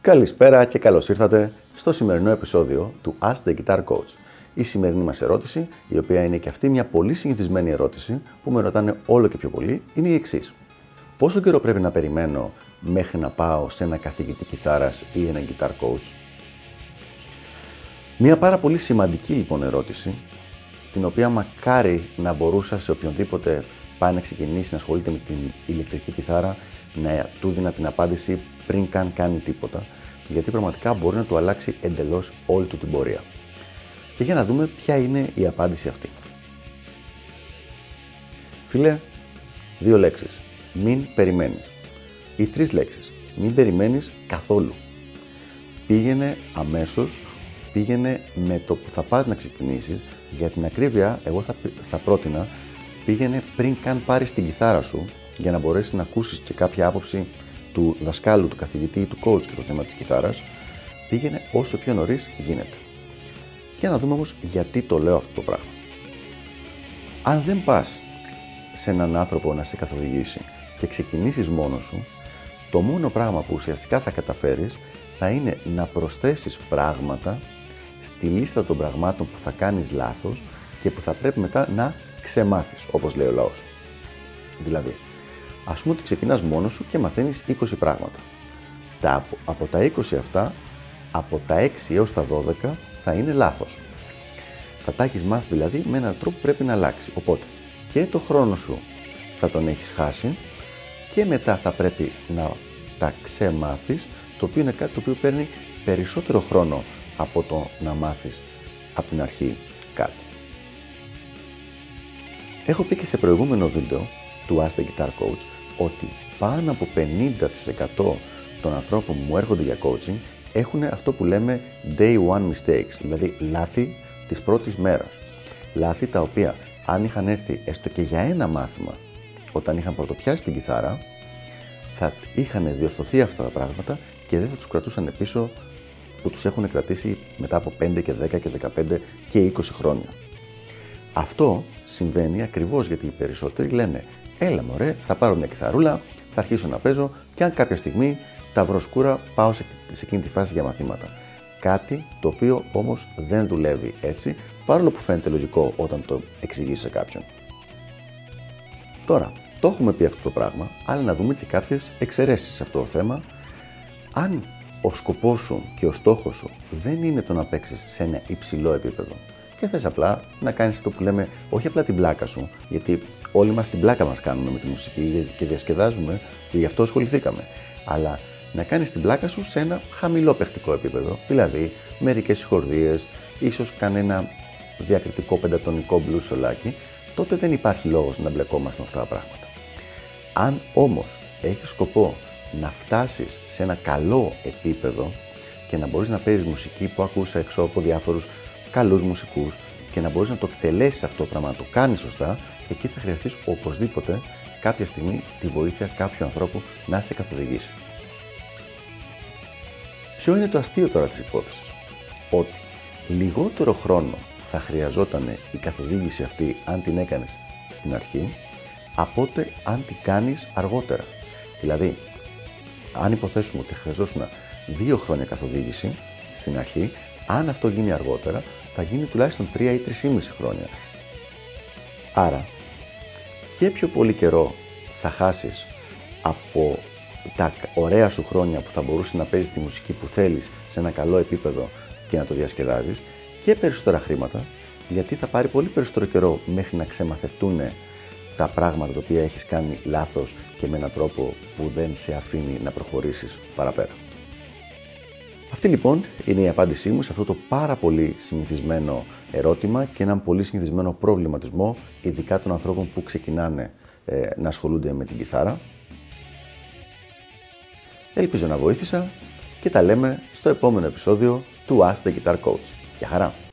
Καλησπέρα και καλώς ήρθατε στο σημερινό επεισόδιο του Ask the Guitar Coach. Η σημερινή μας ερώτηση, η οποία είναι και αυτή μια πολύ συνηθισμένη ερώτηση που με ρωτάνε όλο και πιο πολύ, είναι η εξής. Πόσο καιρό πρέπει να περιμένω μέχρι να πάω σε ένα καθηγητή κιθάρας ή ένα guitar coach; Μια πάρα πολύ σημαντική λοιπόν ερώτηση, την οποία μακάρι να μπορούσα σε οποιονδήποτε πάει να ξεκινήσει να ασχολείται με την ηλεκτρική κιθάρα να του δίνα την απάντηση πριν καν κάνει τίποτα, γιατί πραγματικά μπορεί να του αλλάξει εντελώς όλη του την πορεία. Και για να δούμε ποια είναι η απάντηση αυτή. Φίλε, δύο λέξεις. Μην περιμένεις. Ή τρεις λέξεις. Μην περιμένεις καθόλου. Πήγαινε αμέσως, πήγαινε με το που θα πας να ξεκινήσεις. Για την ακρίβεια, εγώ θα, θα πρότεινα, πήγαινε πριν καν πάρεις την κιθάρα σου, για να μπορέσεις να ακούσεις και κάποια άποψη του δασκάλου, του καθηγητή, του coach και το θέμα της κιθάρας, πήγαινε όσο πιο νωρίς γίνεται. Για να δούμε όμως γιατί το λέω αυτό το πράγμα. Αν δεν πας σε έναν άνθρωπο να σε καθοδηγήσει και ξεκινήσεις μόνος σου, το μόνο πράγμα που ουσιαστικά θα καταφέρεις θα είναι να προσθέσεις πράγματα στη λίστα των πραγμάτων που θα κάνεις λάθος και που θα πρέπει μετά να ξεμάθεις, όπως λέει ο λαός. Δηλαδή, ας πούμε ότι ξεκινάς μόνος σου και μαθαίνεις 20 πράγματα. Τα, από τα 20 αυτά, από τα 6 έως τα 12 θα είναι λάθος. Θα τα έχεις μάθει δηλαδή με έναν τρόπο που πρέπει να αλλάξει. Οπότε και το χρόνο σου θα τον έχεις χάσει και μετά θα πρέπει να τα ξεμάθεις, το οποίο είναι κάτι το οποίο παίρνει περισσότερο χρόνο από το να μάθεις από την αρχή κάτι. Έχω πει και σε προηγούμενο βίντεο του Ask the Guitar Coach ότι πάνω από 50% των ανθρώπων που μου έρχονται για coaching έχουν αυτό που λέμε day one mistakes, δηλαδή λάθη της πρώτης μέρας. Λάθη τα οποία αν είχαν έρθει έστω και για ένα μάθημα όταν είχαν πρωτοπιάσει την κιθάρα, θα είχαν διορθωθεί αυτά τα πράγματα και δεν θα τους κρατούσαν πίσω που τους έχουν κρατήσει μετά από 5 και 10 και 15 και 20 χρόνια. Αυτό συμβαίνει ακριβώς γιατί οι περισσότεροι λένε «Έλα μωρέ, θα πάρω μια κιθαρούλα, θα αρχίσω να παίζω και αν κάποια στιγμή τα βρω σκούρα πάω σε, σε εκείνη τη φάση για μαθήματα». Κάτι το οποίο όμως δεν δουλεύει έτσι, παρόλο που φαίνεται λογικό όταν το εξηγείς σε κάποιον. Τώρα, το έχουμε πει αυτό το πράγμα, αλλά να δούμε και κάποιες εξαιρέσεις σε αυτό το θέμα. Αν ο σκοπός σου και ο στόχος σου δεν είναι το να παίξεις σε ένα υψηλό επίπεδο και θες απλά να κάνεις το που λέμε όχι απλά την πλάκα σου, γιατί όλοι μας την πλάκα μας κάνουμε με τη μουσική και διασκεδάζουμε και γι' αυτό ασχοληθήκαμε, αλλά να κάνεις την πλάκα σου σε ένα χαμηλό παιχτικό επίπεδο, δηλαδή μερικές συγχορδίες, ίσως κανένα διακριτικό πεντατονικό μπλου σολάκι, τότε δεν υπάρχει λόγος να μπλεκόμαστε με αυτά τα πράγματα. Αν όμως έχεις σκοπό να φτάσεις σε ένα καλό επίπεδο και να μπορείς να παίζεις μουσική που ακούς έξω από διάφορους καλούς μουσικούς και να μπορείς να το εκτελέσεις αυτό το πράγμα, να το κάνεις σωστά, εκεί θα χρειαστείς οπωσδήποτε κάποια στιγμή τη βοήθεια κάποιου ανθρώπου να σε καθοδηγήσει. Ποιο είναι το αστείο τώρα της υπόθεσης; Ότι λιγότερο χρόνο θα χρειαζόταν η καθοδήγηση αυτή αν την έκανες στην αρχή από ότι αν την κάνεις αργότερα. Δηλαδή, αν υποθέσουμε ότι χρειαζόσουν δύο χρόνια καθοδήγηση στην αρχή, αν αυτό γίνει αργότερα, θα γίνει τουλάχιστον τρία ή μισή χρόνια. Άρα, και πιο πολύ καιρό θα χάσεις από τα ωραία σου χρόνια που θα μπορούσε να παίζεις τη μουσική που θέλεις σε ένα καλό επίπεδο και να το διασκεδάζεις και περισσότερα χρήματα, γιατί θα πάρει πολύ περισσότερο καιρό μέχρι να ξεμαθευτούν τα πράγματα τα οποία έχεις κάνει λάθος και με έναν τρόπο που δεν σε αφήνει να προχωρήσεις παραπέρα. Αυτή λοιπόν είναι η απάντησή μου σε αυτό το πάρα πολύ συνηθισμένο ερώτημα και έναν πολύ συνηθισμένο προβληματισμό, ειδικά των ανθρώπων που ξεκινάνε ε, να ασχολούνται με την κιθάρα. Ελπίζω να βοήθησα και τα λέμε στο επόμενο επεισόδιο του Ask the Guitar Coach. Γεια χαρά!